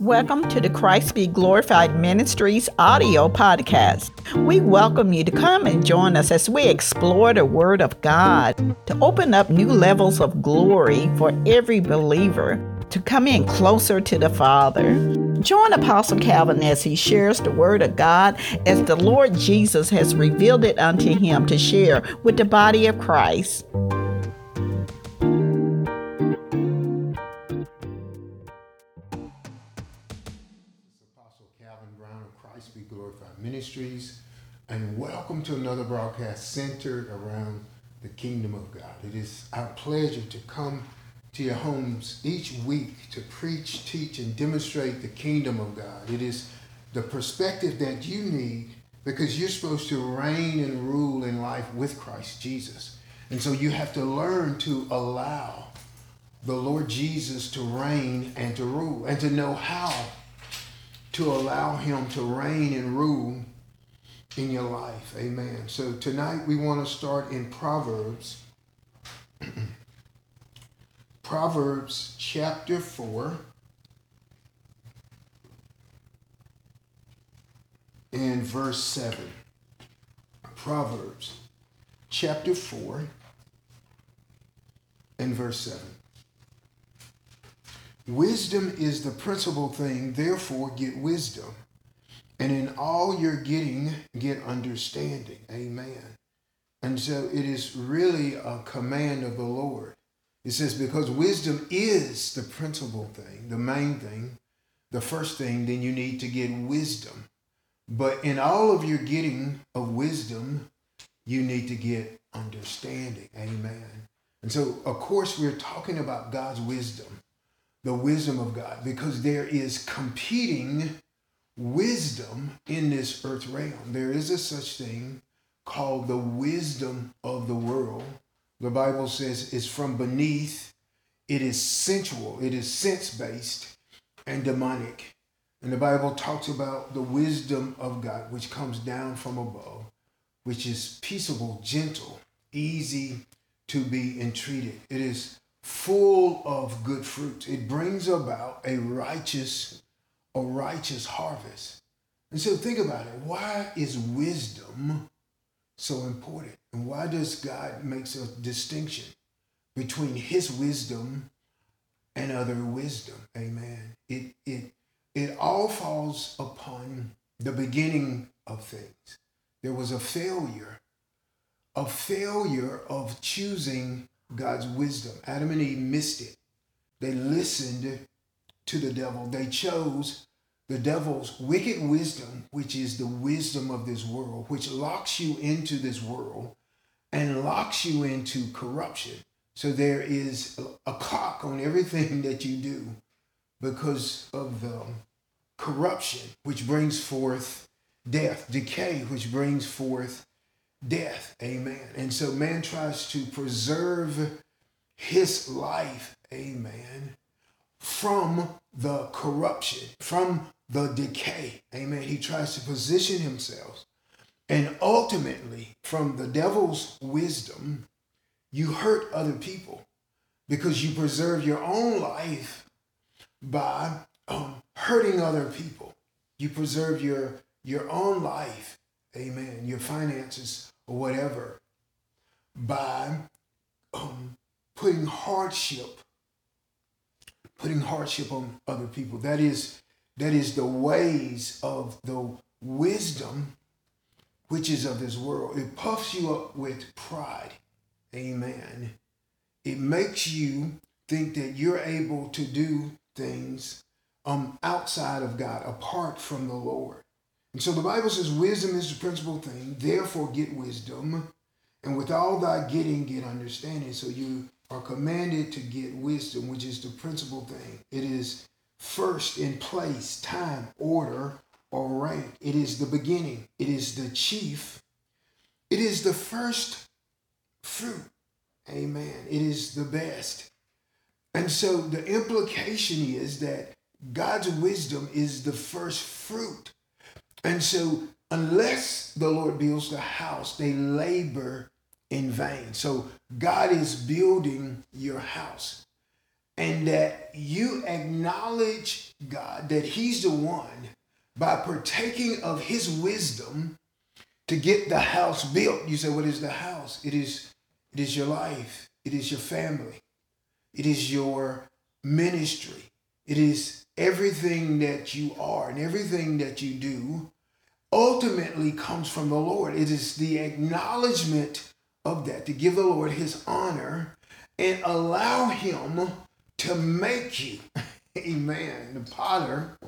Welcome to the Christ Be Glorified Ministries audio podcast. We welcome you to come and join us as we explore the Word of God to open up new levels of glory for every believer to come in closer to the Father. Join Apostle Calvin as he shares the Word of God as the Lord Jesus has revealed it unto him to share with the body of Christ. Welcome to another broadcast centered around the kingdom of God. It is our pleasure to come to your homes each week to preach, teach, and demonstrate the kingdom of God. It is the perspective that you need because you're supposed to reign and rule in life with Christ Jesus. And so you have to learn to allow the Lord Jesus to reign and to rule and to know how to allow him to reign and rule in your life. Amen. So tonight we want to start in Proverbs. Proverbs chapter 4. And verse 7. Proverbs chapter 4 and verse 7. Wisdom is the principal thing, therefore get wisdom. And in all your getting, get understanding. Amen. And so it is really a command of the Lord. It says, because wisdom is the principal thing, the main thing, the first thing, then you need to get wisdom. But in all of your getting of wisdom, you need to get understanding. Amen. And so, of course, we're talking about God's wisdom the wisdom of God because there is competing wisdom in this earth realm. There is a such thing called the wisdom of the world. The Bible says it's from beneath, it is sensual, it is sense based and demonic. And the Bible talks about the wisdom of God, which comes down from above, which is peaceable, gentle, easy to be entreated. It is full of good fruit. It brings about a righteous, a righteous harvest. And so think about it. Why is wisdom so important? And why does God make a distinction between his wisdom and other wisdom? Amen. It it it all falls upon the beginning of things. There was a failure, a failure of choosing God's wisdom. Adam and Eve missed it. They listened to the devil. They chose the devil's wicked wisdom, which is the wisdom of this world, which locks you into this world and locks you into corruption. So there is a clock on everything that you do because of the corruption, which brings forth death, decay, which brings forth death. Amen. And so man tries to preserve his life, amen, from the corruption, from the decay. Amen. He tries to position himself. And ultimately, from the devil's wisdom, you hurt other people because you preserve your own life by um, hurting other people. You preserve your, your own life, amen, your finances or whatever by um, putting hardship putting hardship on other people that is that is the ways of the wisdom which is of this world it puffs you up with pride amen it makes you think that you're able to do things um, outside of god apart from the lord and so the Bible says wisdom is the principal thing. Therefore, get wisdom. And with all thy getting, get understanding. So you are commanded to get wisdom, which is the principal thing. It is first in place, time, order, or rank. It is the beginning. It is the chief. It is the first fruit. Amen. It is the best. And so the implication is that God's wisdom is the first fruit and so, unless the Lord builds the house, they labor in vain. So, God is building your house. and that you acknowledge God, that He's the one by partaking of His wisdom to get the house built. You say, What is the house? It is, it is your life, it is your family, it is your ministry, it is everything that you are and everything that you do ultimately comes from the Lord. It is the acknowledgement of that to give the Lord his honor and allow him to make you, amen, the potter,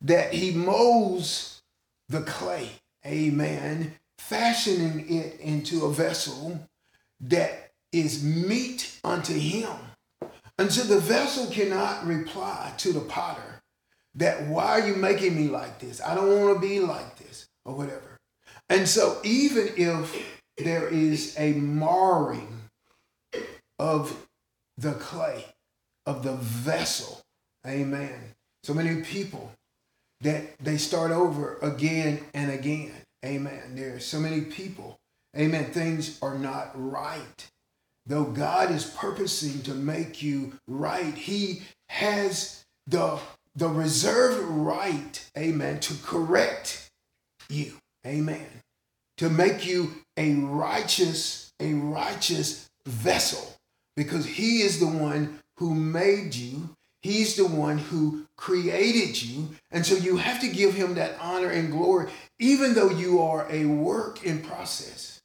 that he molds the clay, amen, fashioning it into a vessel that is meet unto him. So the vessel cannot reply to the potter that why are you making me like this? I don't want to be like this or whatever. And so even if there is a marring of the clay, of the vessel, amen. So many people that they start over again and again, amen. There are so many people, amen. Things are not right. Though God is purposing to make you right, He has the the reserved right, amen, to correct you, amen, to make you a righteous, a righteous vessel, because he is the one who made you. He's the one who created you. And so you have to give him that honor and glory, even though you are a work in process.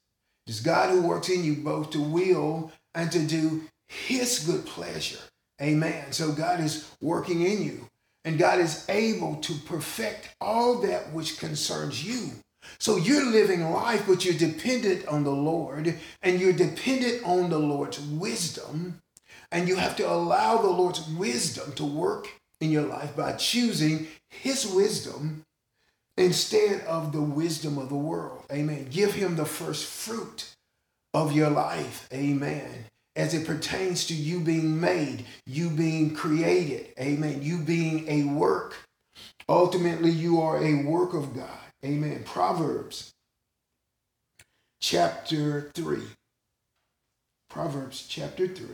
It's God who works in you both to will and to do his good pleasure. Amen. So God is working in you. And God is able to perfect all that which concerns you. So you're living life, but you're dependent on the Lord and you're dependent on the Lord's wisdom. And you have to allow the Lord's wisdom to work in your life by choosing His wisdom instead of the wisdom of the world. Amen. Give Him the first fruit of your life. Amen as it pertains to you being made, you being created, amen, you being a work. Ultimately, you are a work of God, amen. Proverbs chapter 3. Proverbs chapter 3,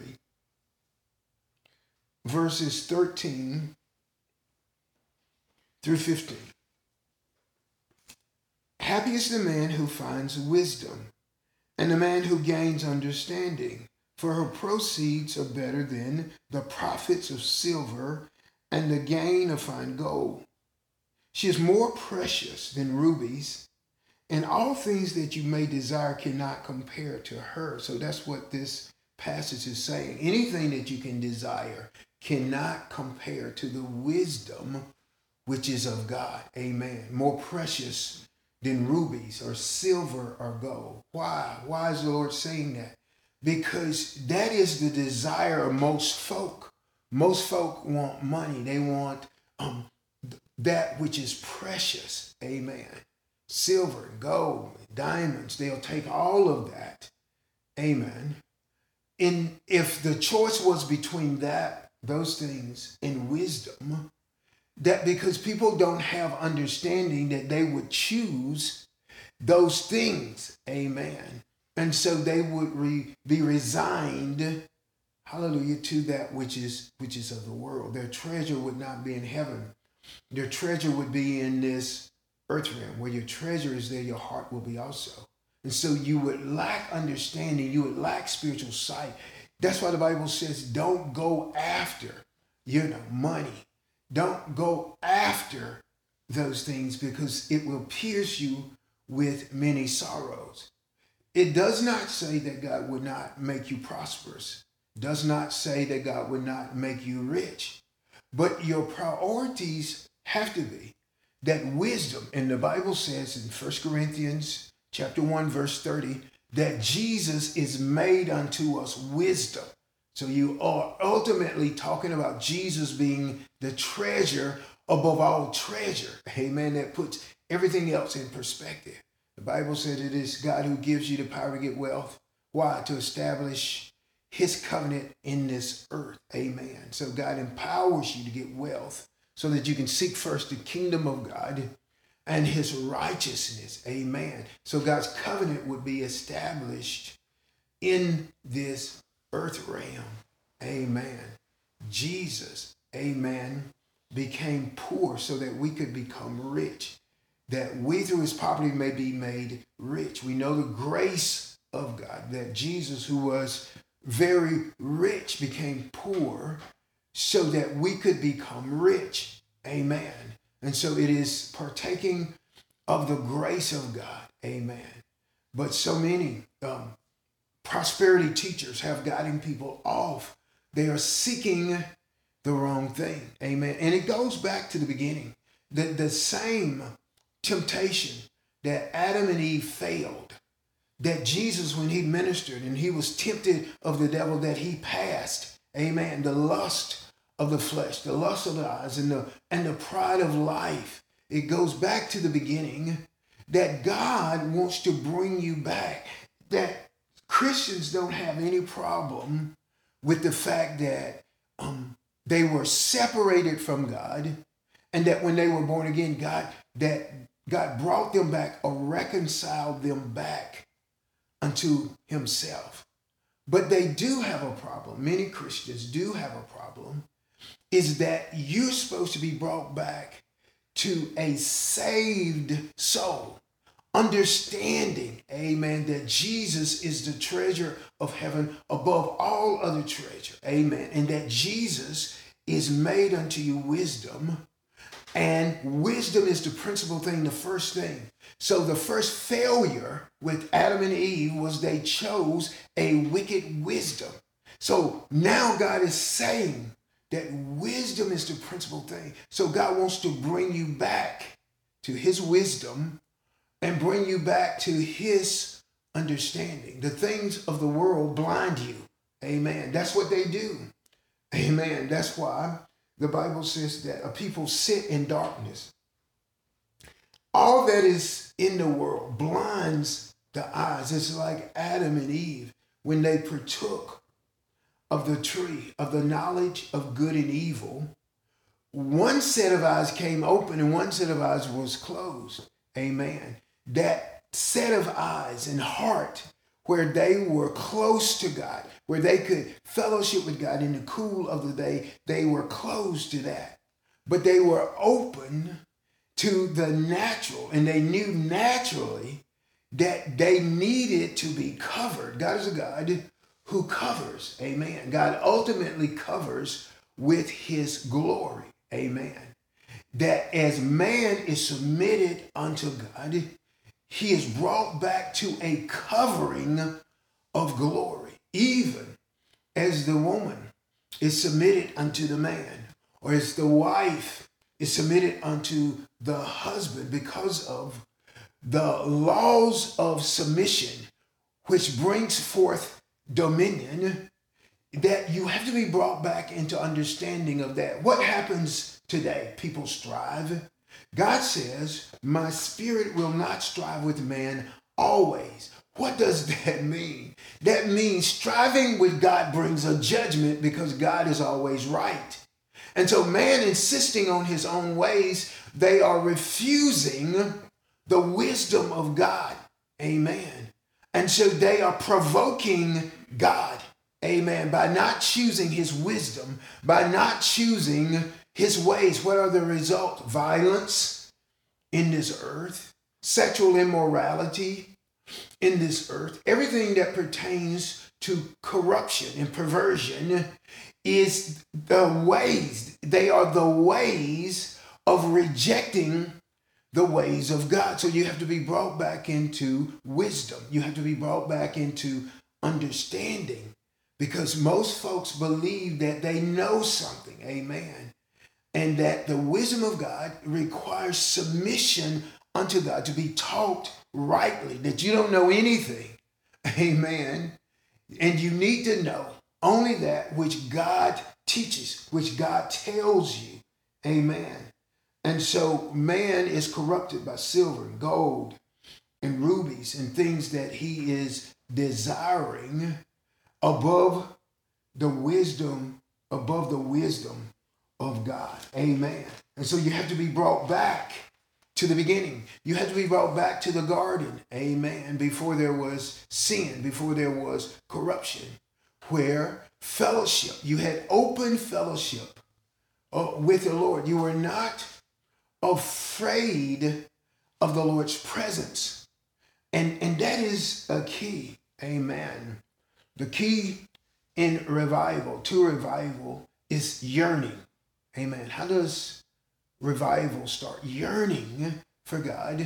verses 13 through 15. Happy is the man who finds wisdom, and the man who gains understanding for her proceeds are better than the profits of silver and the gain of fine gold. She is more precious than rubies, and all things that you may desire cannot compare to her. So that's what this passage is saying. Anything that you can desire cannot compare to the wisdom which is of God. Amen. More precious than rubies or silver or gold. Why? Why is the Lord saying that? because that is the desire of most folk. Most folk want money. They want um, that which is precious. Amen. Silver, gold, diamonds. They'll take all of that. Amen. And if the choice was between that, those things, and wisdom, that because people don't have understanding that they would choose those things. Amen. And so they would re, be resigned, hallelujah, to that which is which is of the world. Their treasure would not be in heaven. Their treasure would be in this earth realm. Where your treasure is there, your heart will be also. And so you would lack understanding, you would lack spiritual sight. That's why the Bible says, don't go after, you know, money. Don't go after those things because it will pierce you with many sorrows. It does not say that God would not make you prosperous. Does not say that God would not make you rich. But your priorities have to be that wisdom. And the Bible says in 1 Corinthians chapter 1 verse 30 that Jesus is made unto us wisdom. So you are ultimately talking about Jesus being the treasure above all treasure. Amen. That puts everything else in perspective. The Bible said it is God who gives you the power to get wealth. Why? To establish his covenant in this earth. Amen. So God empowers you to get wealth so that you can seek first the kingdom of God and his righteousness. Amen. So God's covenant would be established in this earth realm. Amen. Jesus, amen, became poor so that we could become rich, that we through his poverty may be made rich. We know the grace of God, that Jesus, who was very rich, became poor so that we could become rich. Amen. And so it is partaking of the grace of God. Amen. But so many um, prosperity teachers have gotten people off. They are seeking the wrong thing. Amen. And it goes back to the beginning. The, the same temptation that Adam and Eve failed, that Jesus, when he ministered and he was tempted of the devil, that he passed. Amen. The lust of the flesh, the lust of the eyes, and the and the pride of life. It goes back to the beginning that God wants to bring you back. That Christians don't have any problem with the fact that um, they were separated from God, and that when they were born again, God that God brought them back or reconciled them back unto Himself. But they do have a problem. Many Christians do have a problem. Is that you're supposed to be brought back to a saved soul understanding, amen, that Jesus is the treasure of heaven above all other treasure, amen, and that Jesus is made unto you wisdom, and wisdom is the principal thing, the first thing. So the first failure with Adam and Eve was they chose a wicked wisdom. So now God is saying that wisdom is the principal thing. So God wants to bring you back to his wisdom and bring you back to his understanding. The things of the world blind you. Amen. That's what they do. Amen. That's why the Bible says that a people sit in darkness. All that is in the world blinds the eyes. It's like Adam and Eve when they partook of the tree of the knowledge of good and evil. One set of eyes came open and one set of eyes was closed. Amen that set of eyes and heart where they were close to God, where they could fellowship with God in the cool of the day, they were closed to that. But they were open to the natural, and they knew naturally that they needed to be covered. God is a God who covers. Amen. God ultimately covers with his glory. Amen. That as man is submitted unto God, he is brought back to a covering of glory, even as the woman is submitted unto the man, or as the wife is submitted unto the husband because of the laws of submission, which brings forth dominion, that you have to be brought back into understanding of that. What happens today? People strive God says, My spirit will not strive with man always. What does that mean? That means striving with God brings a judgment because God is always right. And so, man insisting on his own ways, they are refusing the wisdom of God. Amen. And so they are provoking God. Amen. By not choosing his wisdom, by not choosing his ways, what are the results? Violence in this earth, sexual immorality in this earth, everything that pertains to corruption and perversion is the ways, they are the ways of rejecting the ways of God. So you have to be brought back into wisdom. You have to be brought back into understanding because most folks believe that they know something. Amen and that the wisdom of God requires submission unto God to be taught rightly, that you don't know anything. Amen. And you need to know only that which God teaches, which God tells you. Amen. And so man is corrupted by silver and gold and rubies and things that he is desiring above the wisdom, above the wisdom of God. Amen. And so you have to be brought back to the beginning. You have to be brought back to the garden. Amen. Before there was sin, before there was corruption, where fellowship. You had open fellowship uh, with the Lord. You were not afraid of the Lord's presence. And, and that is a key. Amen. The key in revival, to revival, is yearning. Amen. How does revival start? Yearning for God,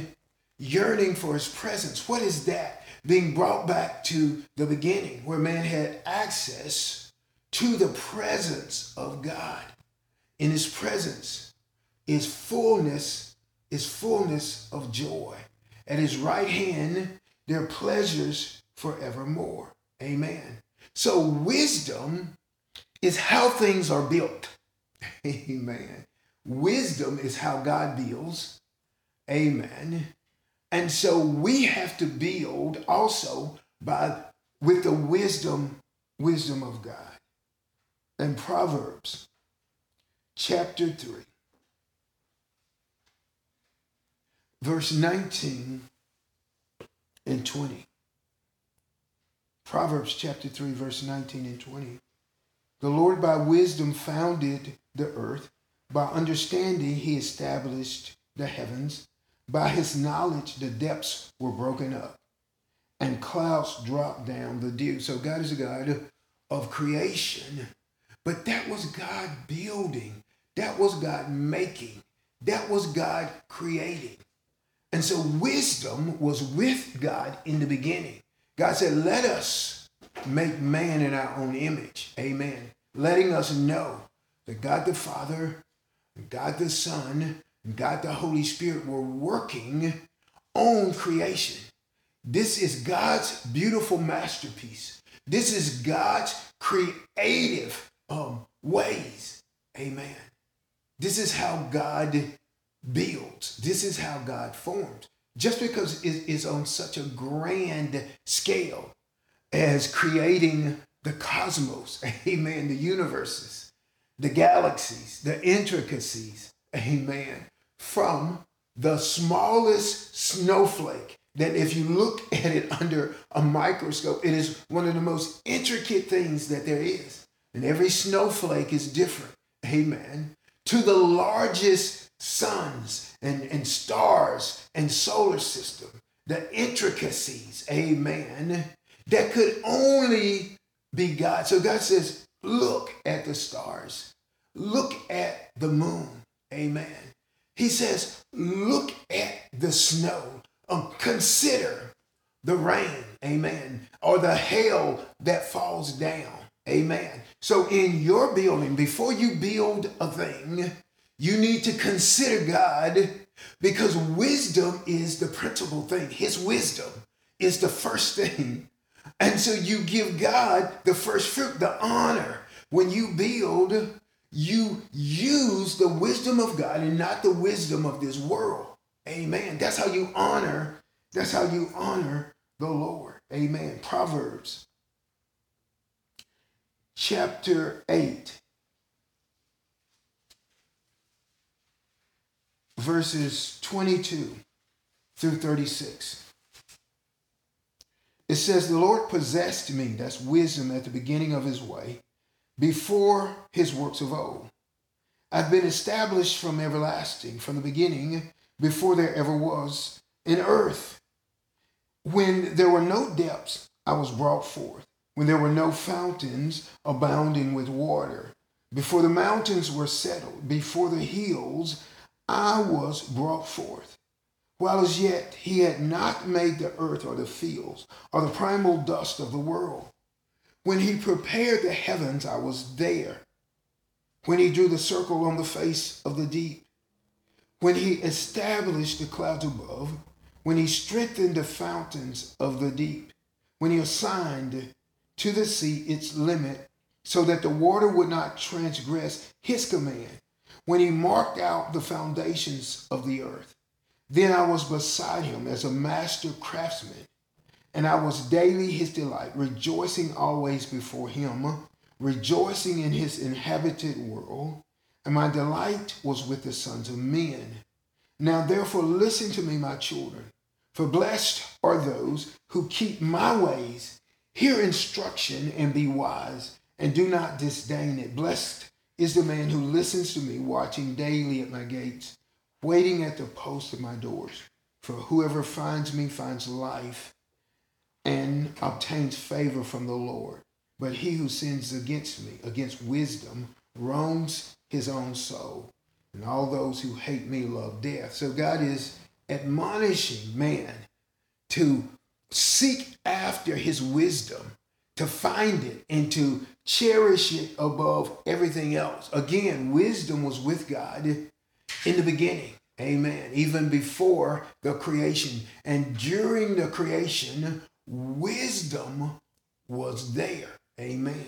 yearning for his presence. What is that? Being brought back to the beginning where man had access to the presence of God. In his presence is fullness, is fullness of joy. At his right hand, there are pleasures forevermore. Amen. So wisdom is how things are built. Amen. Wisdom is how God deals. Amen. And so we have to build also by with the wisdom, wisdom of God. And Proverbs chapter 3, verse 19 and 20. Proverbs chapter 3, verse 19 and 20. The Lord by wisdom founded the earth, by understanding he established the heavens. By his knowledge, the depths were broken up, and clouds dropped down the dew. So God is a God of creation, but that was God building, that was God making, that was God creating. And so wisdom was with God in the beginning. God said, Let us make man in our own image. Amen. Letting us know that God the Father, God the Son, God the Holy Spirit were working on creation. This is God's beautiful masterpiece. This is God's creative um, ways. Amen. This is how God builds. This is how God forms just because it is on such a grand scale as creating the cosmos, amen, the universes, the galaxies, the intricacies, amen, from the smallest snowflake that if you look at it under a microscope, it is one of the most intricate things that there is. And every snowflake is different, amen, to the largest suns and, and stars and solar system, the intricacies, amen, that could only be God. So God says, look at the stars, look at the moon, amen. He says, look at the snow, um, consider the rain, amen, or the hail that falls down, amen. So in your building, before you build a thing, you need to consider God because wisdom is the principal thing. His wisdom is the first thing. And so you give God the first fruit, the honor. When you build, you use the wisdom of God and not the wisdom of this world. Amen. That's how you honor, that's how you honor the Lord. Amen. Proverbs chapter 8 verses 22 through 36. It says, The Lord possessed me, that's wisdom at the beginning of his way, before his works of old. I've been established from everlasting, from the beginning, before there ever was an earth. When there were no depths, I was brought forth. When there were no fountains abounding with water, before the mountains were settled, before the hills I was brought forth. While as yet he had not made the earth or the fields or the primal dust of the world. When he prepared the heavens, I was there. When he drew the circle on the face of the deep. When he established the clouds above. When he strengthened the fountains of the deep. When he assigned to the sea its limit so that the water would not transgress his command when he marked out the foundations of the earth. Then I was beside him as a master craftsman, and I was daily his delight, rejoicing always before him, rejoicing in his inhabited world, and my delight was with the sons of men. Now therefore listen to me, my children, for blessed are those who keep my ways, hear instruction, and be wise and do not disdain it. Blessed is the man who listens to me, watching daily at my gates, waiting at the post of my doors. For whoever finds me finds life and obtains favor from the Lord. But he who sins against me, against wisdom, wrongs his own soul. And all those who hate me love death. So God is admonishing man to seek after his wisdom, to find it, and to cherish it above everything else. Again, wisdom was with God in the beginning. Amen. Even before the creation. And during the creation, wisdom was there. Amen.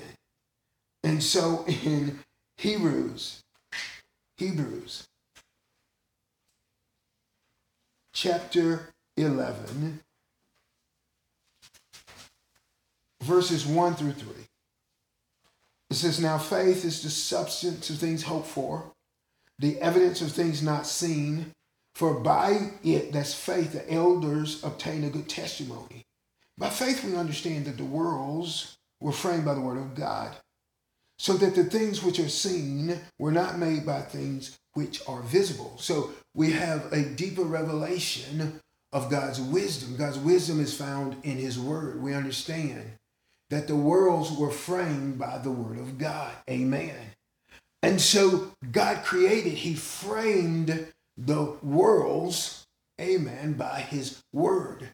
And so in Hebrews, Hebrews chapter 11, verses 1 through 3. It says, Now faith is the substance of things hoped for, the evidence of things not seen. For by it, that's faith, the elders obtain a good testimony. By faith, we understand that the worlds were framed by the word of God, so that the things which are seen were not made by things which are visible. So we have a deeper revelation of God's wisdom. God's wisdom is found in his word. We understand that the worlds were framed by the word of God. Amen. And so God created, he framed the worlds, amen, by his word.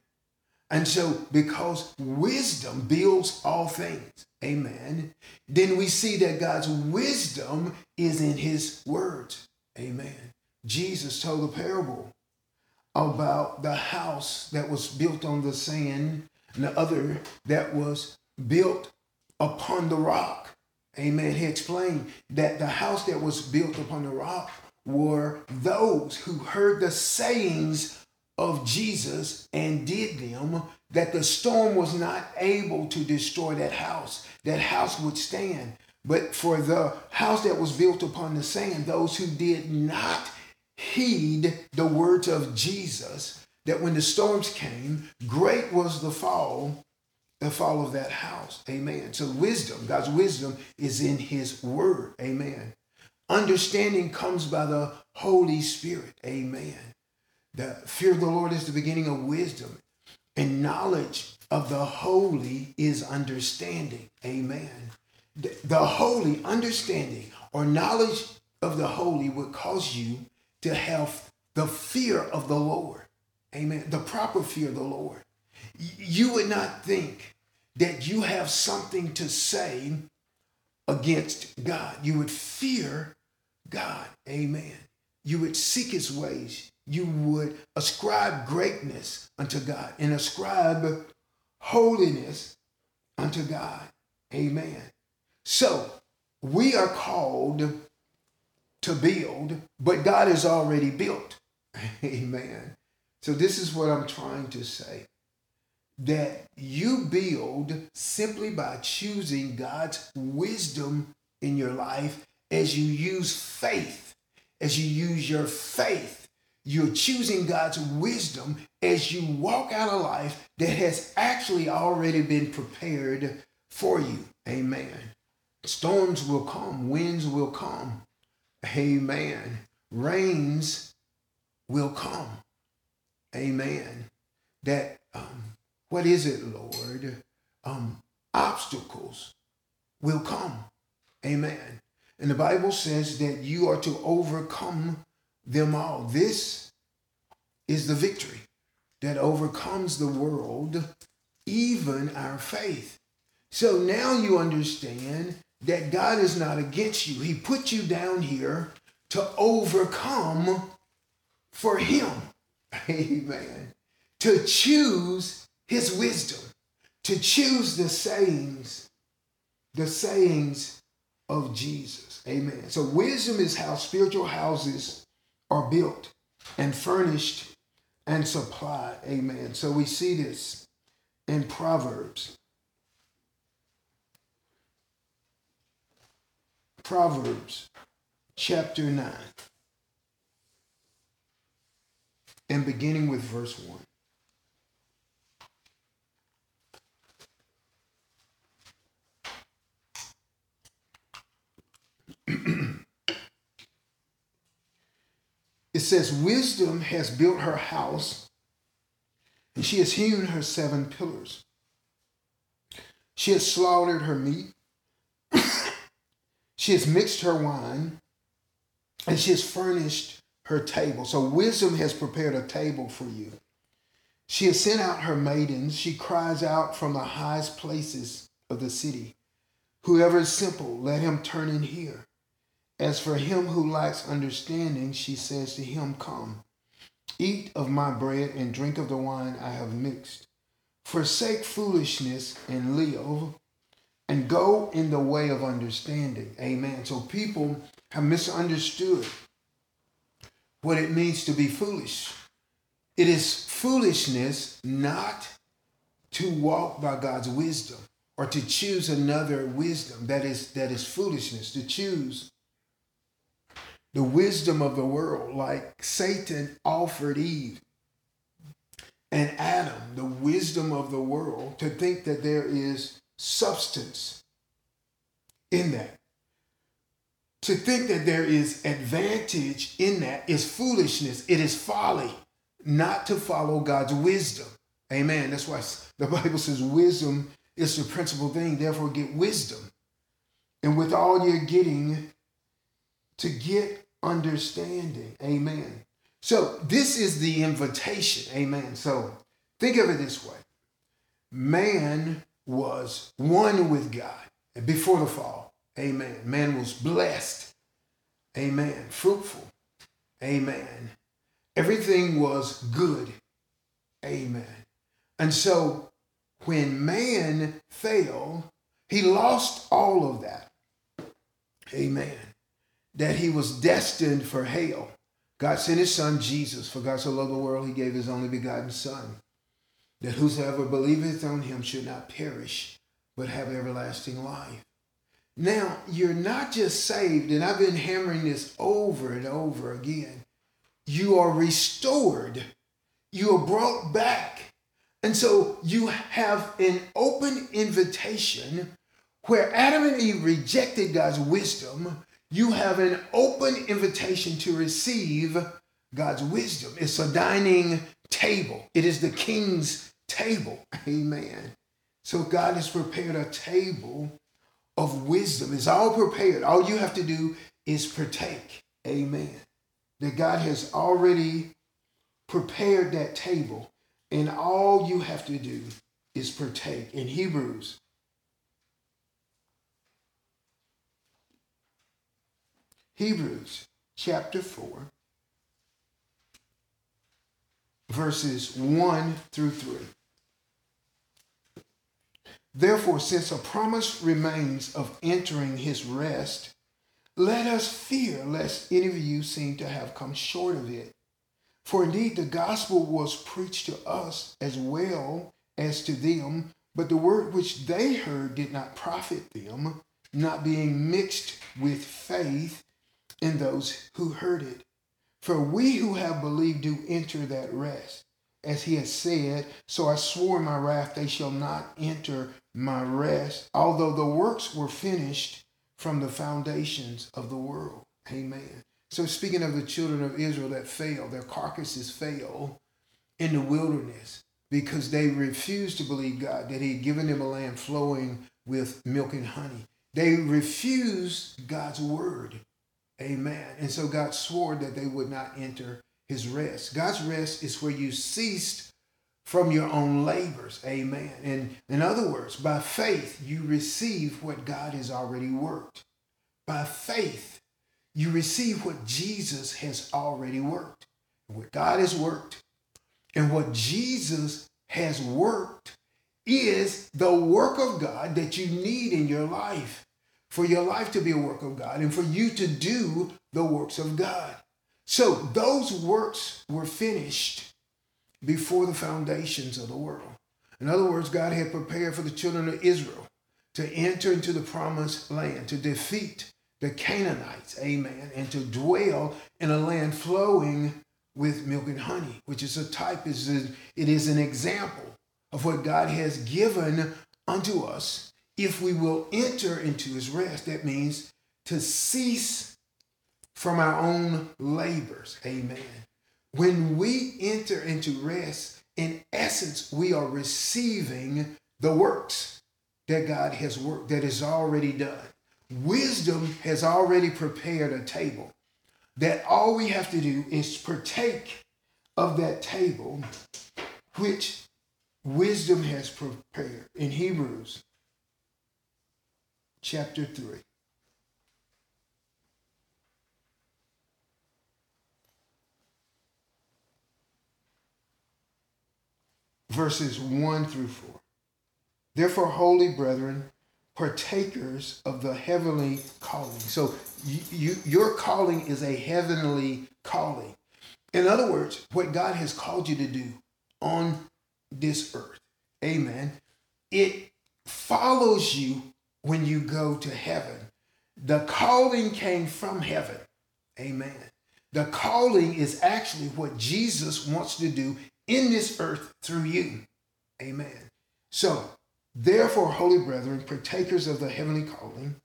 And so, because wisdom builds all things, amen, then we see that God's wisdom is in his words, amen. Jesus told a parable about the house that was built on the sand and the other that was built upon the rock. Amen. He explained that the house that was built upon the rock were those who heard the sayings of Jesus and did them, that the storm was not able to destroy that house. That house would stand. But for the house that was built upon the sand, those who did not heed the words of Jesus, that when the storms came, great was the fall the fall of that house. Amen. So wisdom, God's wisdom is in his word. Amen. Understanding comes by the Holy Spirit. Amen. The fear of the Lord is the beginning of wisdom, and knowledge of the holy is understanding. Amen. The, the holy understanding or knowledge of the holy would cause you to have the fear of the Lord. Amen. The proper fear of the Lord you would not think that you have something to say against God. You would fear God. Amen. You would seek his ways. You would ascribe greatness unto God and ascribe holiness unto God. Amen. So we are called to build, but God has already built. Amen. So this is what I'm trying to say that you build simply by choosing God's wisdom in your life as you use faith. As you use your faith, you're choosing God's wisdom as you walk out a life that has actually already been prepared for you. Amen. Storms will come, winds will come. Amen. Rains will come. Amen. That um, what is it, Lord? Um, obstacles will come. Amen. And the Bible says that you are to overcome them all. This is the victory that overcomes the world, even our faith. So now you understand that God is not against you. He put you down here to overcome for Him. Amen. To choose his wisdom to choose the sayings, the sayings of Jesus. Amen. So wisdom is how spiritual houses are built and furnished and supplied. Amen. So we see this in Proverbs. Proverbs chapter 9 and beginning with verse 1. Says, Wisdom has built her house, and she has hewn her seven pillars. She has slaughtered her meat, she has mixed her wine, and she has furnished her table. So, wisdom has prepared a table for you. She has sent out her maidens. She cries out from the highest places of the city. Whoever is simple, let him turn in here. As for him who lacks understanding, she says to him, Come, eat of my bread and drink of the wine I have mixed. Forsake foolishness and live, and go in the way of understanding. Amen. So people have misunderstood what it means to be foolish. It is foolishness not to walk by God's wisdom or to choose another wisdom that is that is foolishness to choose the wisdom of the world like Satan offered Eve and Adam the wisdom of the world to think that there is substance in that to think that there is advantage in that is foolishness it is folly not to follow God's wisdom amen that's why the bible says wisdom is the principal thing. Therefore, get wisdom. And with all your getting, to get understanding. Amen. So, this is the invitation. Amen. So, think of it this way man was one with God before the fall. Amen. Man was blessed. Amen. Fruitful. Amen. Everything was good. Amen. And so when man fell, he lost all of that. Amen. That he was destined for hell. God sent his son Jesus, for God so loved the world, he gave his only begotten son, that whosoever believeth on him should not perish, but have everlasting life. Now, you're not just saved, and I've been hammering this over and over again. You are restored. You are brought back and so you have an open invitation where Adam and Eve rejected God's wisdom. You have an open invitation to receive God's wisdom. It's a dining table, it is the king's table. Amen. So God has prepared a table of wisdom. It's all prepared. All you have to do is partake. Amen. That God has already prepared that table and all you have to do is partake. In Hebrews, Hebrews chapter 4, verses 1 through 3. Therefore, since a promise remains of entering his rest, let us fear lest any of you seem to have come short of it. For indeed the gospel was preached to us as well as to them, but the word which they heard did not profit them, not being mixed with faith in those who heard it. For we who have believed do enter that rest. As he has said, So I swore in my wrath, they shall not enter my rest, although the works were finished from the foundations of the world. Amen. So, speaking of the children of Israel that fell, their carcasses fell in the wilderness because they refused to believe God, that He had given them a land flowing with milk and honey. They refused God's word. Amen. And so God swore that they would not enter his rest. God's rest is where you ceased from your own labors. Amen. And in other words, by faith, you receive what God has already worked. By faith, you receive what Jesus has already worked. What God has worked and what Jesus has worked is the work of God that you need in your life for your life to be a work of God and for you to do the works of God. So those works were finished before the foundations of the world. In other words, God had prepared for the children of Israel to enter into the promised land, to defeat the Canaanites, amen, and to dwell in a land flowing with milk and honey, which is a type, is it is an example of what God has given unto us if we will enter into his rest. That means to cease from our own labors. Amen. When we enter into rest, in essence, we are receiving the works that God has worked, that is already done. Wisdom has already prepared a table that all we have to do is partake of that table which wisdom has prepared in Hebrews chapter 3. Verses 1 through 4. Therefore, holy brethren, partakers of the heavenly calling. So, you, you, your calling is a heavenly calling. In other words, what God has called you to do on this earth, amen, it follows you when you go to heaven. The calling came from heaven. Amen. The calling is actually what Jesus wants to do in this earth through you. Amen. So, therefore, holy brethren, partakers of the heavenly calling,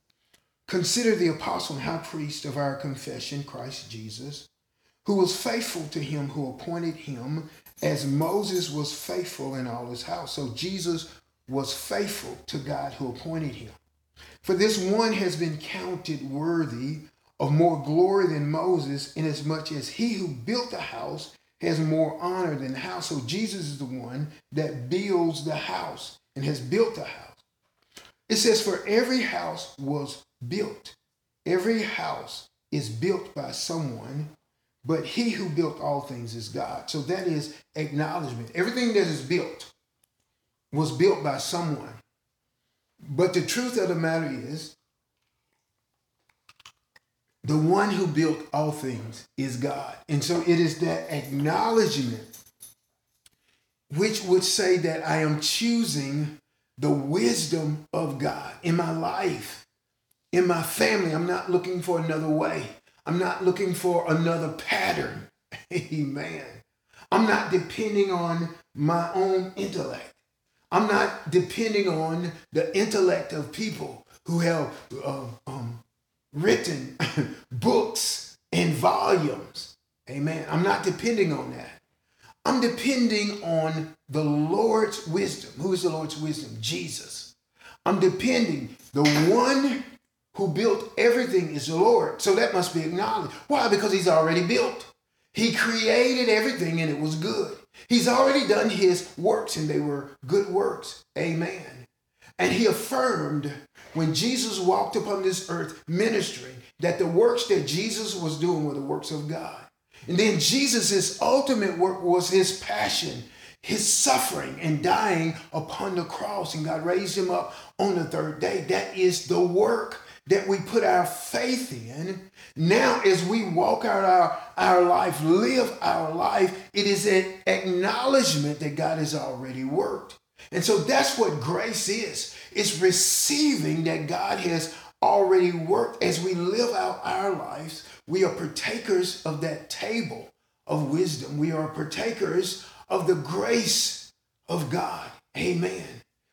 consider the apostle and high priest of our confession, Christ Jesus, who was faithful to him who appointed him, as Moses was faithful in all his house. So, Jesus was faithful to God who appointed him. For this one has been counted worthy of more glory than Moses, inasmuch as he who built the house has more honor than the house. So Jesus is the one that builds the house and has built the house. It says, For every house was built. Every house is built by someone, but he who built all things is God. So that is acknowledgement. Everything that is built was built by someone. But the truth of the matter is, the one who built all things is God. And so it is that acknowledgement which would say that I am choosing the wisdom of God in my life, in my family. I'm not looking for another way. I'm not looking for another pattern. Amen. I'm not depending on my own intellect. I'm not depending on the intellect of people who have uh, um, written books and volumes. Amen. I'm not depending on that. I'm depending on the Lord's wisdom. Who is the Lord's wisdom? Jesus. I'm depending. The one who built everything is the Lord. So that must be acknowledged. Why? Because he's already built. He created everything and it was good. He's already done his works and they were good works. Amen. And he affirmed when Jesus walked upon this earth ministering that the works that Jesus was doing were the works of God. And then Jesus' ultimate work was his passion, his suffering and dying upon the cross. And God raised him up on the third day. That is the work that we put our faith in. Now, as we walk out our, our life, live our life, it is an acknowledgement that God has already worked. And so that's what grace is. It's receiving that God has already worked. As we live out our lives, we are partakers of that table of wisdom. We are partakers of the grace of God. Amen.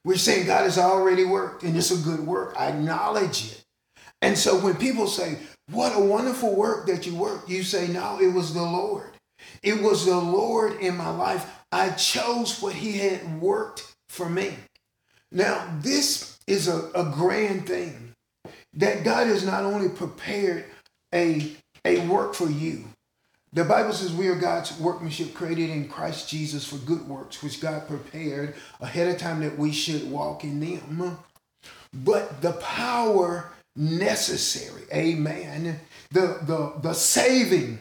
We're saying God has already worked and it's a good work. I acknowledge it. And so when people say, What a wonderful work that you worked, you say, No, it was the Lord. It was the Lord in my life. I chose what He had worked for me. Now, this is a, a grand thing that God has not only prepared a, a work for you, the Bible says we are God's workmanship created in Christ Jesus for good works, which God prepared ahead of time that we should walk in them. But the power necessary. Amen. The, the, the saving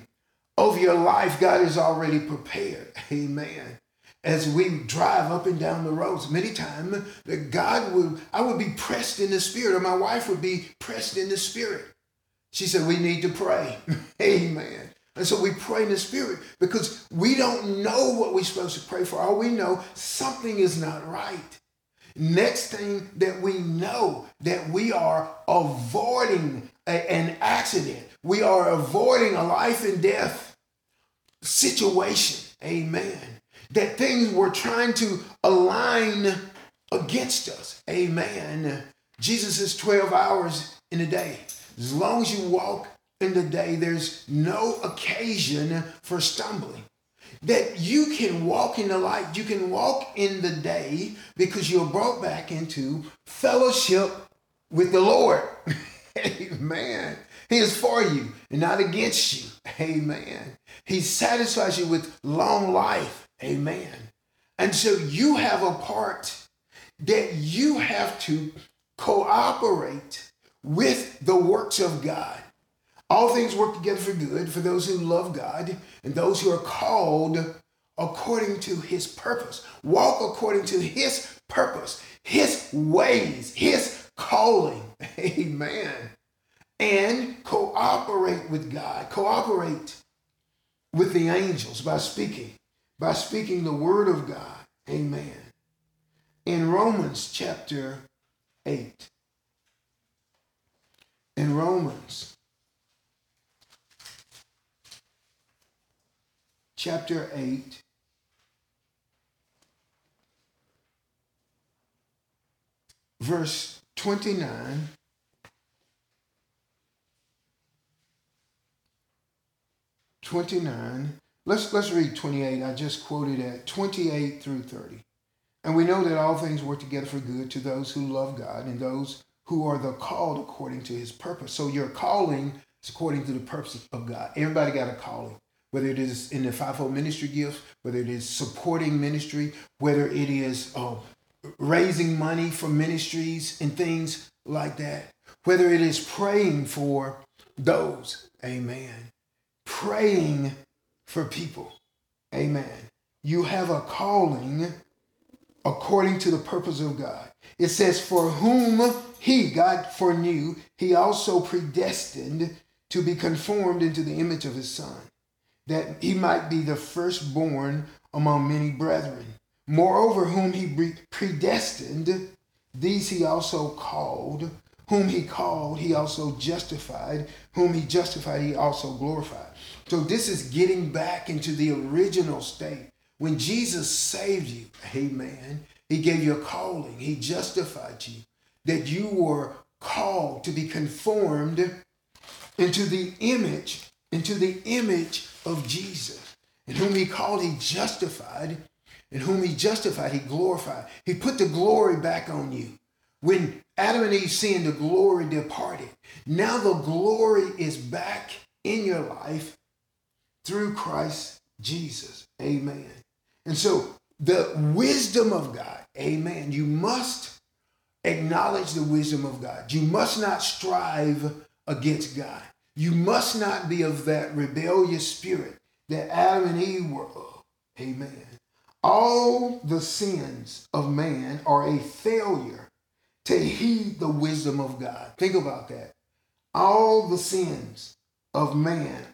of your life, God is already prepared. Amen. As we drive up and down the roads, many times that God would, I would be pressed in the spirit, or my wife would be pressed in the spirit. She said, We need to pray. Amen. And so we pray in the spirit because we don't know what we're supposed to pray for. All we know, something is not right. Next thing that we know that we are avoiding a, an accident. We are avoiding a life and death situation. Amen. That things were trying to align against us. Amen. Jesus is 12 hours in a day. As long as you walk in the day, there's no occasion for stumbling. That you can walk in the light, you can walk in the day because you're brought back into fellowship with the Lord. Amen. He is for you and not against you. Amen. He satisfies you with long life. Amen. And so you have a part that you have to cooperate with the works of God. All things work together for good for those who love God and those who are called according to his purpose. Walk according to his purpose, his ways, his calling. Amen. And cooperate with God. Cooperate with the angels by speaking, by speaking the word of God. Amen. In Romans chapter 8, in Romans chapter 8, verse 29. Twenty-nine. Let's let's read twenty-eight. I just quoted at twenty-eight through thirty. And we know that all things work together for good to those who love God and those who are the called according to his purpose. So your calling is according to the purpose of God. Everybody got a calling, whether it is in the fivefold ministry gifts, whether it is supporting ministry, whether it is uh, raising money for ministries and things like that, whether it is praying for those, amen, praying for people, amen. You have a calling according to the purpose of God. It says, For whom he, God foreknew, he also predestined to be conformed into the image of his Son, that he might be the firstborn among many brethren. Moreover, whom he predestined, these he also called. Whom he called, he also justified. Whom he justified, he also glorified. So this is getting back into the original state when Jesus saved you, amen, he gave you a calling, he justified you, that you were called to be conformed into the image, into the image of Jesus. in whom he called, he justified. in whom he justified, he glorified. He put the glory back on you. When Adam and Eve sinned, the glory departed. Now the glory is back in your life through Christ Jesus. Amen. And so the wisdom of God, amen, you must acknowledge the wisdom of God. You must not strive against God. You must not be of that rebellious spirit that Adam and Eve were of. Amen. All the sins of man are a failure to heed the wisdom of God. Think about that. All the sins of man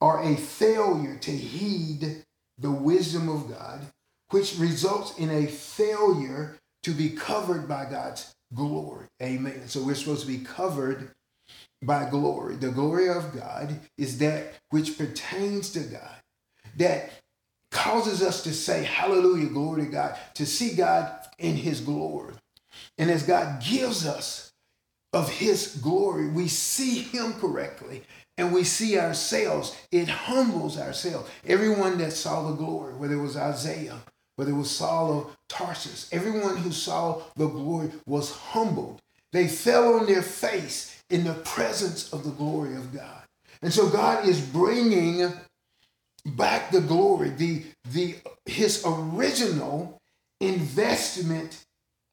are a failure to heed the wisdom of God, which results in a failure to be covered by God's glory. Amen. So we're supposed to be covered by glory. The glory of God is that which pertains to God, that causes us to say, Hallelujah, glory to God, to see God in His glory. And as God gives us of His glory, we see Him correctly and we see ourselves, it humbles ourselves. Everyone that saw the glory, whether it was Isaiah, whether it was Saul of Tarsus, everyone who saw the glory was humbled. They fell on their face in the presence of the glory of God. And so God is bringing back the glory, the, the, his original investment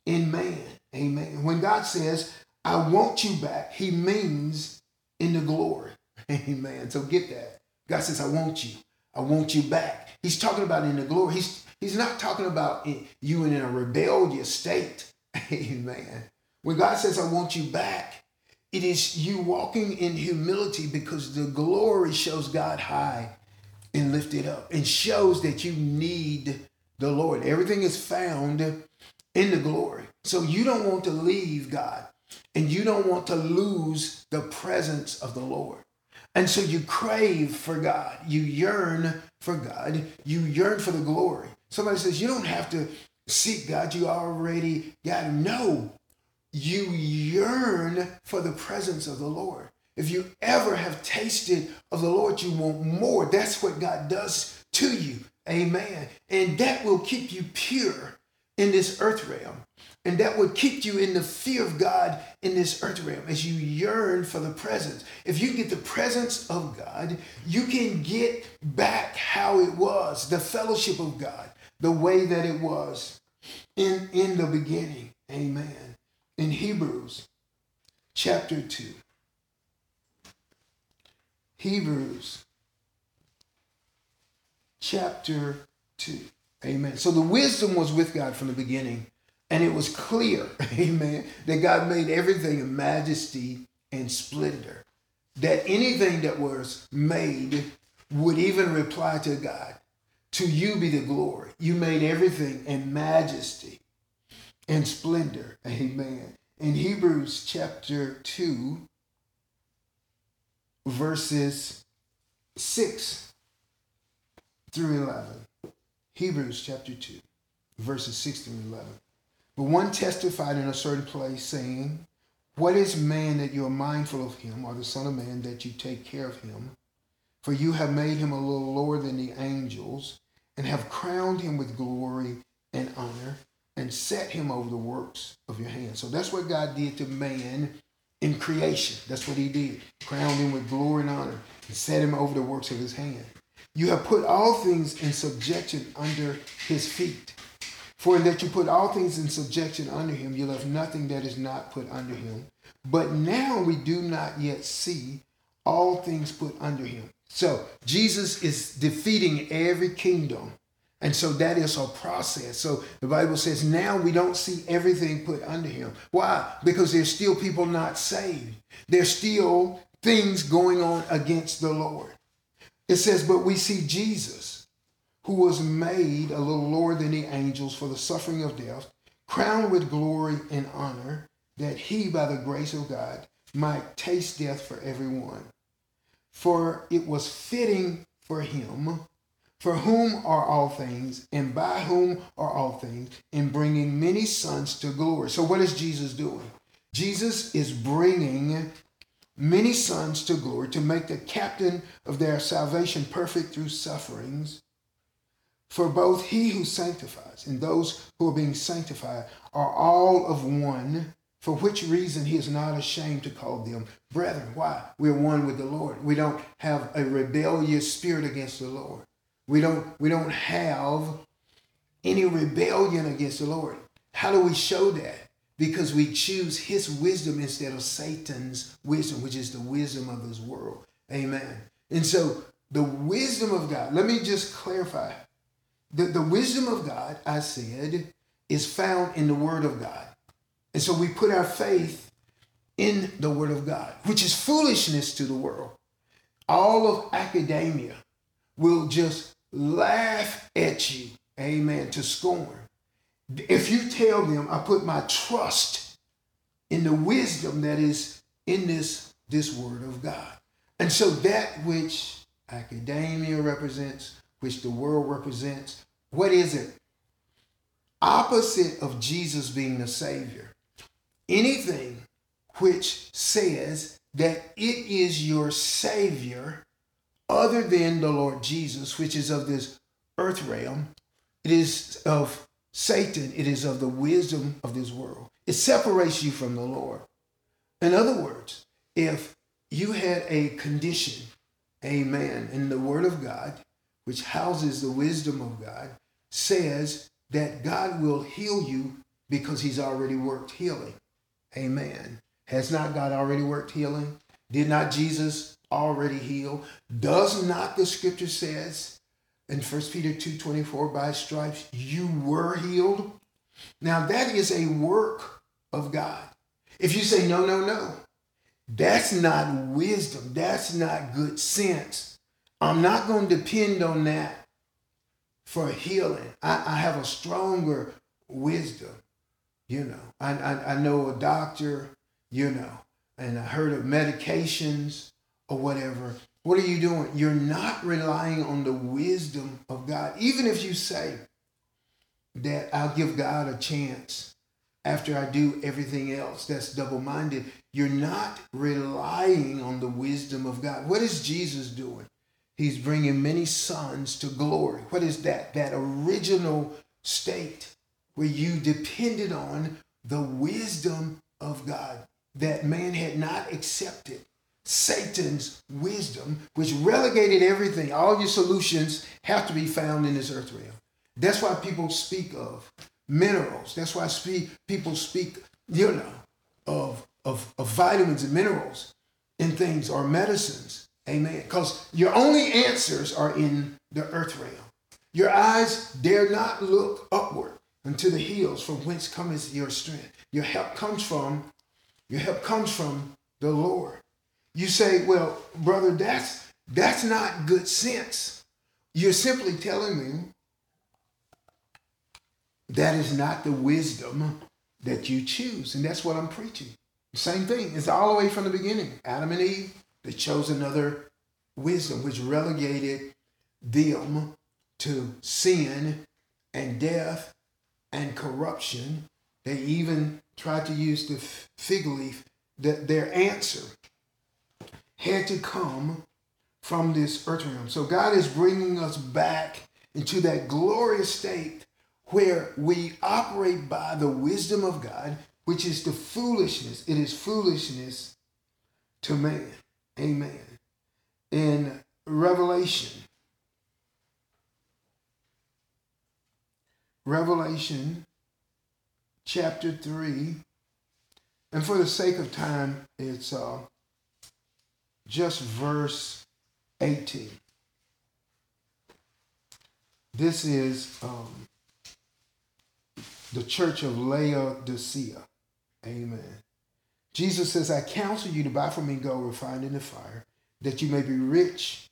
in man. Amen. When God says, I want you back, he means in the glory. Amen. So get that. God says, I want you. I want you back. He's talking about in the glory. He's, he's not talking about in, you in a rebellious state. Amen. When God says, I want you back, it is you walking in humility because the glory shows God high and lifted up and shows that you need the Lord. Everything is found in the glory. So you don't want to leave God and you don't want to lose the presence of the Lord. And so you crave for God. You yearn for God. You yearn for the glory. Somebody says, You don't have to seek God. You already got Him. No, you yearn for the presence of the Lord. if you ever have tasted of the Lord, you want more. That's what God does to you. Amen. And that will keep you pure in this earth realm. And that would keep you in the fear of God in this earth realm as you yearn for the presence. If you get the presence of God, you can get back how it was, the fellowship of God, the way that it was in, in the beginning. Amen. In Hebrews chapter 2. Hebrews chapter 2. Amen. So the wisdom was with God from the beginning, and it was clear, amen, that God made everything in majesty and splendor. That anything that was made would even reply to God. To you be the glory. You made everything in majesty and splendor. Amen. In Hebrews chapter 2, verses 6 through 11. Hebrews chapter 2, verses 6 through 11. But one testified in a certain place, saying, What is man that you are mindful of him, or the Son of Man that you take care of him? For you have made him a little lower than the angels, and have crowned him with glory and honor, and set him over the works of your hands. So that's what God did to man in creation. That's what he did. Crowned him with glory and honor, and set him over the works of his hand. You have put all things in subjection under his feet. For in that you put all things in subjection under him, you left nothing that is not put under him. But now we do not yet see all things put under him. So Jesus is defeating every kingdom. And so that is a process. So the Bible says now we don't see everything put under him. Why? Because there's still people not saved. There's still things going on against the Lord. It says, But we see Jesus, who was made a little lower than the angels for the suffering of death, crowned with glory and honor, that he, by the grace of God, might taste death for everyone. For it was fitting for him, for whom are all things, and by whom are all things, in bringing many sons to glory. So, what is Jesus doing? Jesus is bringing many sons to glory, to make the captain of their salvation perfect through sufferings. For both he who sanctifies and those who are being sanctified are all of one, for which reason he is not ashamed to call them brethren. Why? We're one with the Lord. We don't have a rebellious spirit against the Lord. We don't, we don't have any rebellion against the Lord. How do we show that? because we choose his wisdom instead of Satan's wisdom, which is the wisdom of this world. Amen. And so the wisdom of God, let me just clarify. The, the wisdom of God, I said, is found in the Word of God. And so we put our faith in the Word of God, which is foolishness to the world. All of academia will just laugh at you, amen, to scorn if you tell them, I put my trust in the wisdom that is in this, this word of God. And so that which academia represents, which the world represents, what is it? Opposite of Jesus being the Savior. Anything which says that it is your Savior other than the Lord Jesus, which is of this earth realm, it is of Satan, it is of the wisdom of this world. It separates you from the Lord. In other words, if you had a condition, amen, in the Word of God, which houses the wisdom of God, says that God will heal you because he's already worked healing. Amen. Has not God already worked healing? Did not Jesus already healed. Does not the scripture says in 1 Peter 2.24, by stripes you were healed. Now that is a work of God. If you say, no, no, no, that's not wisdom. That's not good sense. I'm not going to depend on that for healing. I, I have a stronger wisdom. You know, I, I, I know a doctor, you know, and I heard of medications or whatever. What are you doing? You're not relying on the wisdom of God. Even if you say that I'll give God a chance after I do everything else that's double minded, you're not relying on the wisdom of God. What is Jesus doing? He's bringing many sons to glory. What is that? That original state where you depended on the wisdom of God that man had not accepted. Satan's wisdom, which relegated everything. All your solutions have to be found in this earth realm. That's why people speak of minerals. That's why speak, people speak, you know, of, of, of vitamins and minerals and things or medicines. Amen. Because your only answers are in the earth realm. Your eyes dare not look upward unto the hills from whence cometh your strength. Your help comes from, your help comes from the Lord. You say, well, brother, that's that's not good sense. You're simply telling me that is not the wisdom that you choose. And that's what I'm preaching. Same thing. It's all the way from the beginning. Adam and Eve, they chose another wisdom, which relegated them to sin and death and corruption. They even tried to use the fig leaf, that their answer had to come from this earth realm. So God is bringing us back into that glorious state where we operate by the wisdom of God, which is the foolishness. It is foolishness to man. Amen. In Revelation, Revelation chapter 3, and for the sake of time, it's uh, just verse 18. This is um, the church of Laodicea. Amen. Jesus says, I counsel you to buy from me gold refined in the fire, that you may be rich,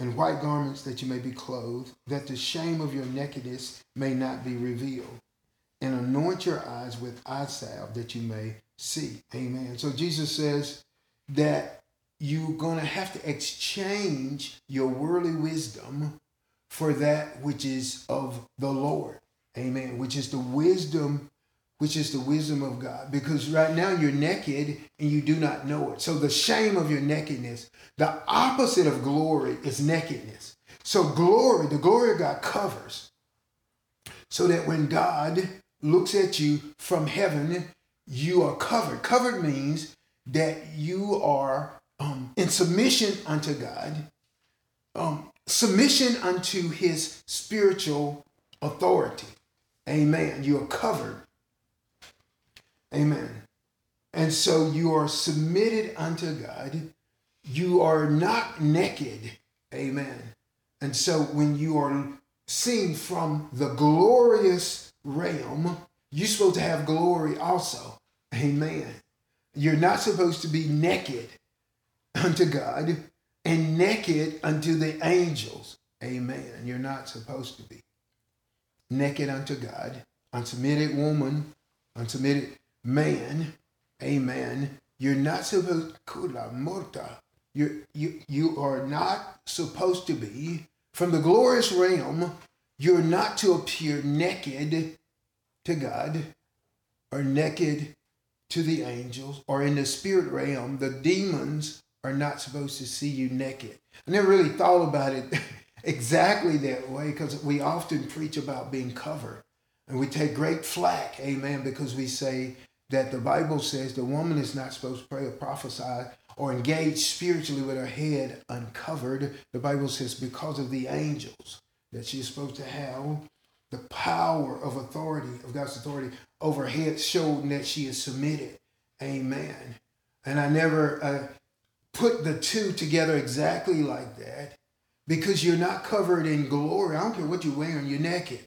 and white garments that you may be clothed, that the shame of your nakedness may not be revealed, and anoint your eyes with eye salve that you may see. Amen. So Jesus says that you're going to have to exchange your worldly wisdom for that which is of the Lord. Amen. Which is the wisdom, which is the wisdom of God. Because right now you're naked and you do not know it. So the shame of your nakedness, the opposite of glory is nakedness. So glory, the glory of God covers. So that when God looks at you from heaven, you are covered. Covered means that you are um, in submission unto God, um, submission unto his spiritual authority. Amen. You are covered. Amen. And so you are submitted unto God. You are not naked. Amen. And so when you are seen from the glorious realm, you're supposed to have glory also. Amen. You're not supposed to be naked unto God and naked unto the angels. Amen. You're not supposed to be naked unto God, unsubmitted woman, unsubmitted man. Amen. You're not supposed kula morta. You you you are not supposed to be from the glorious realm. You're not to appear naked to God or naked to the angels or in the spirit realm. The demons are not supposed to see you naked. I never really thought about it exactly that way because we often preach about being covered. And we take great flack, amen, because we say that the Bible says the woman is not supposed to pray or prophesy or engage spiritually with her head uncovered. The Bible says because of the angels that she's supposed to have the power of authority, of God's authority over her head, showing that she is submitted. Amen. And I never uh, put the two together exactly like that because you're not covered in glory. I don't care what you're wearing, you're naked.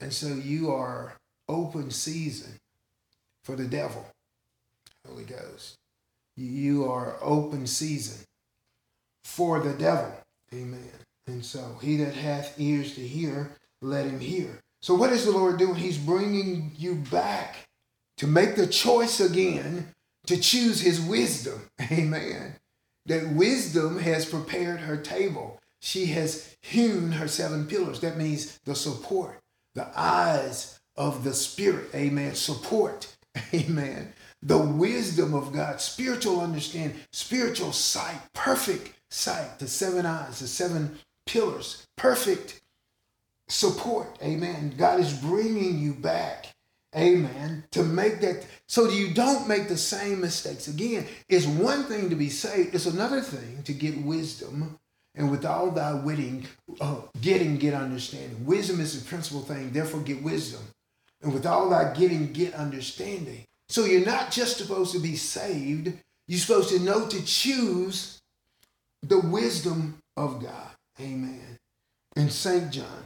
And so you are open season for the devil, Holy Ghost. You are open season for the devil. Amen. And so he that hath ears to hear, let him hear. So what is the Lord doing? He's bringing you back to make the choice again to choose his wisdom. Amen. That wisdom has prepared her table. She has hewn her seven pillars. That means the support, the eyes of the spirit. Amen. Support. Amen. the wisdom of God, spiritual understanding, spiritual sight, perfect sight, the seven eyes, the seven pillars, perfect support. Amen. God is bringing you back. Amen. To make that so you don't make the same mistakes again. It's one thing to be saved, it's another thing to get wisdom. And with all thy witting, uh, getting, get understanding. Wisdom is the principal thing, therefore get wisdom. And with all thy getting, get understanding. So you're not just supposed to be saved, you're supposed to know to choose the wisdom of God. Amen. In St. John,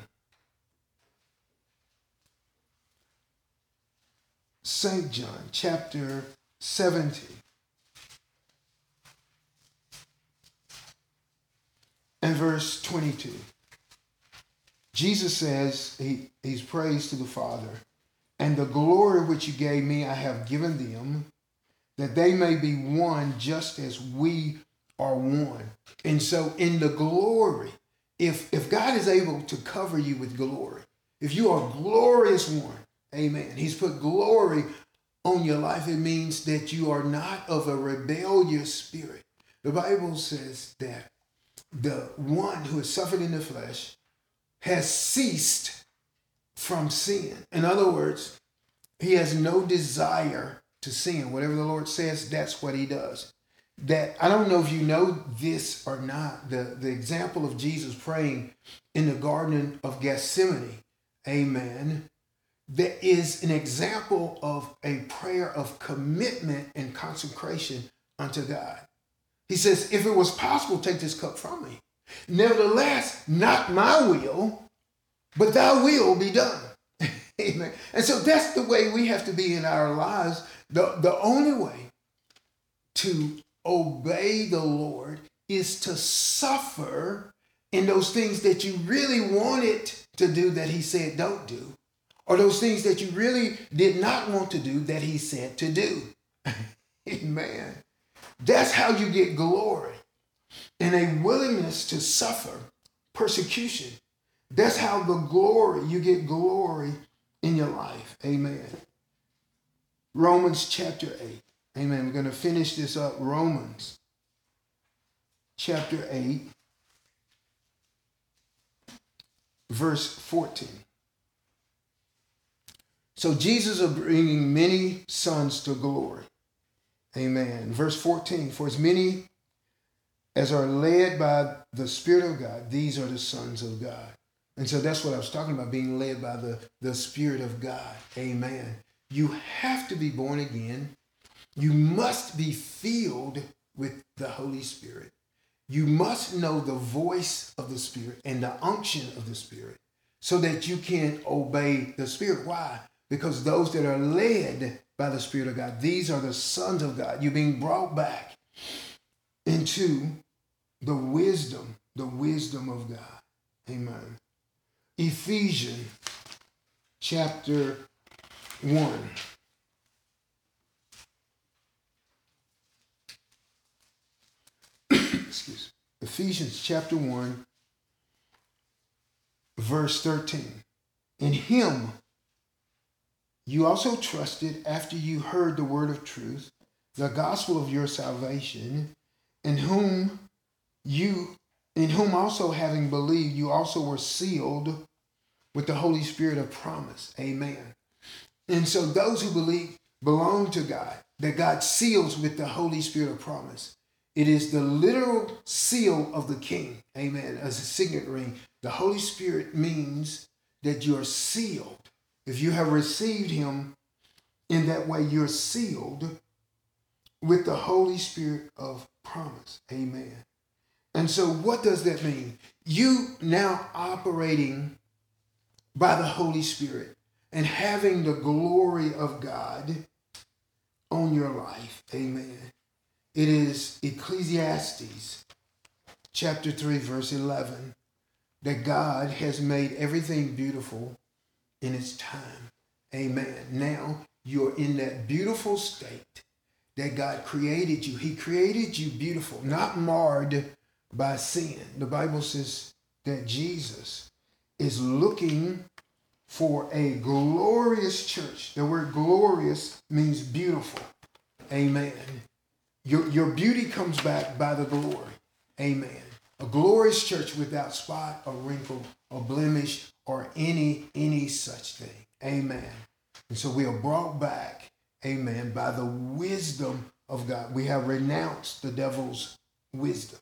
St. John chapter 70. And verse 22. Jesus says, he, He's praised to the Father, and the glory which you gave me I have given them, that they may be one just as we are one. And so in the glory, if if God is able to cover you with glory, if you are glorious one, amen. He's put glory on your life. It means that you are not of a rebellious spirit. The Bible says that the one who has suffered in the flesh has ceased from sin. In other words, he has no desire to sin. Whatever the Lord says, that's what he does. That I don't know if you know this or not. The, the example of Jesus praying in the Garden of Gethsemane, amen, that is an example of a prayer of commitment and consecration unto God. He says, If it was possible, take this cup from me. Nevertheless, not my will, but thy will be done. Amen. And so that's the way we have to be in our lives. The, the only way to obey the Lord is to suffer in those things that you really wanted to do that He said don't do, or those things that you really did not want to do that He said to do. Amen. That's how you get glory and a willingness to suffer persecution. That's how the glory, you get glory in your life. Amen. Romans chapter 8. Amen. We're going to finish this up. Romans chapter 8, verse 14. So Jesus is bringing many sons to glory. Amen. Verse 14 For as many as are led by the Spirit of God, these are the sons of God. And so that's what I was talking about, being led by the, the Spirit of God. Amen. You have to be born again. You must be filled with the Holy Spirit. You must know the voice of the Spirit and the unction of the Spirit so that you can obey the Spirit. Why? Because those that are led by the Spirit of God. These are the sons of God. You're being brought back into the wisdom, the wisdom of God. Amen. Ephesians chapter 1. Excuse me. Ephesians chapter 1, verse 13. In him you also trusted after you heard the word of truth, the gospel of your salvation, in whom you in whom also having believed you also were sealed with the Holy Spirit of promise. Amen. And so those who believe belong to God, that God seals with the Holy Spirit of promise. It is the literal seal of the king. Amen. As a signet ring. The Holy Spirit means that you're sealed. If you have received him in that way, you're sealed with the Holy Spirit of promise. Amen. And so, what does that mean? You now operating by the Holy Spirit and having the glory of God on your life. Amen. It is Ecclesiastes chapter 3, verse 11, that God has made everything beautiful in its time. Amen. Now you're in that beautiful state that God created you. He created you beautiful, not marred by sin. The Bible says that Jesus is looking for a glorious church. The word glorious means beautiful. Amen. Your, your beauty comes back by the glory. Amen. A glorious church without spot or wrinkle or blemish or any any such thing. Amen. And so we are brought back, amen, by the wisdom of God. We have renounced the devil's wisdom.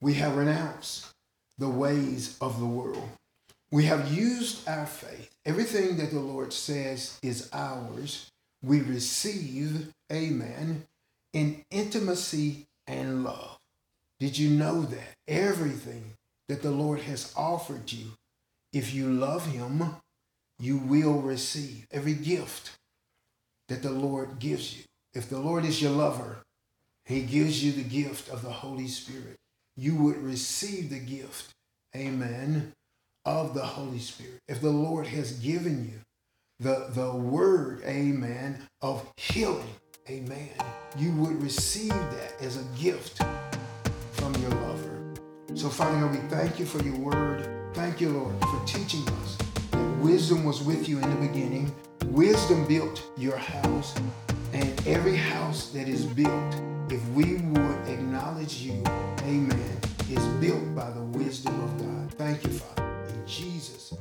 We have renounced the ways of the world. We have used our faith. Everything that the Lord says is ours. We receive, amen, in intimacy and love. Did you know that? Everything that the Lord has offered you, if you love Him, you will receive. Every gift that the Lord gives you. If the Lord is your lover, He gives you the gift of the Holy Spirit. You would receive the gift, amen, of the Holy Spirit. If the Lord has given you the, the word, amen, of healing, amen, you would receive that as a gift from your lover. So, Father God, we thank you for your word. Thank you, Lord, for teaching us that wisdom was with you in the beginning. Wisdom built your house, and every house that is built, if we would acknowledge you, amen, is built by the wisdom of God. Thank you, Father. In Jesus'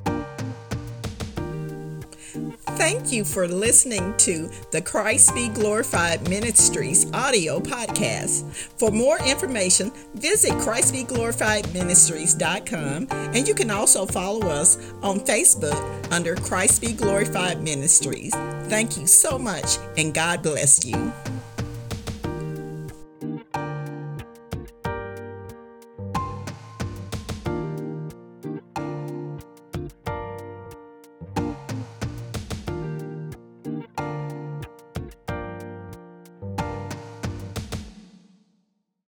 Thank you for listening to the Christ Be Glorified Ministries audio podcast. For more information, visit ChristBeGlorifiedMinistries.com and you can also follow us on Facebook under Christ Be Glorified Ministries. Thank you so much and God bless you.